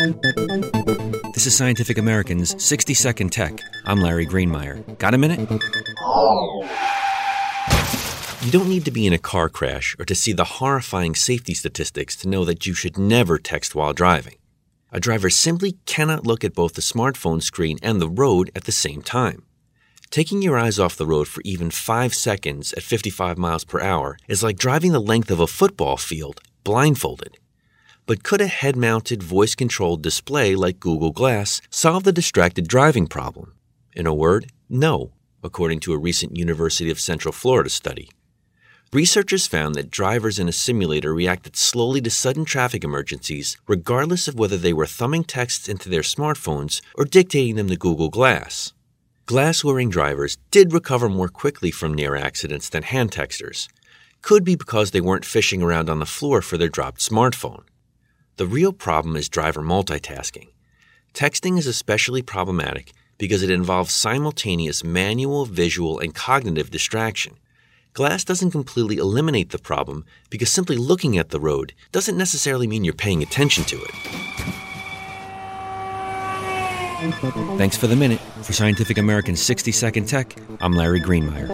This is Scientific American's 60 Second Tech. I'm Larry Greenemeier. Got a minute? You don't need to be in a car crash or to see the horrifying safety statistics to know that you should never text while driving. A driver simply cannot look at both the smartphone screen and the road at the same time. Taking your eyes off the road for even five seconds at 55 miles per hour is like driving the length of a football field blindfolded. But could a head mounted, voice controlled display like Google Glass solve the distracted driving problem? In a word, no, according to a recent University of Central Florida study. Researchers found that drivers in a simulator reacted slowly to sudden traffic emergencies, regardless of whether they were thumbing texts into their smartphones or dictating them to Google Glass. Glass wearing drivers did recover more quickly from near accidents than hand texters. Could be because they weren't fishing around on the floor for their dropped smartphone. The real problem is driver multitasking. Texting is especially problematic because it involves simultaneous manual, visual, and cognitive distraction. Glass doesn't completely eliminate the problem because simply looking at the road doesn't necessarily mean you're paying attention to it. Thanks for the minute. For Scientific American 60 Second Tech, I'm Larry Greenemeier.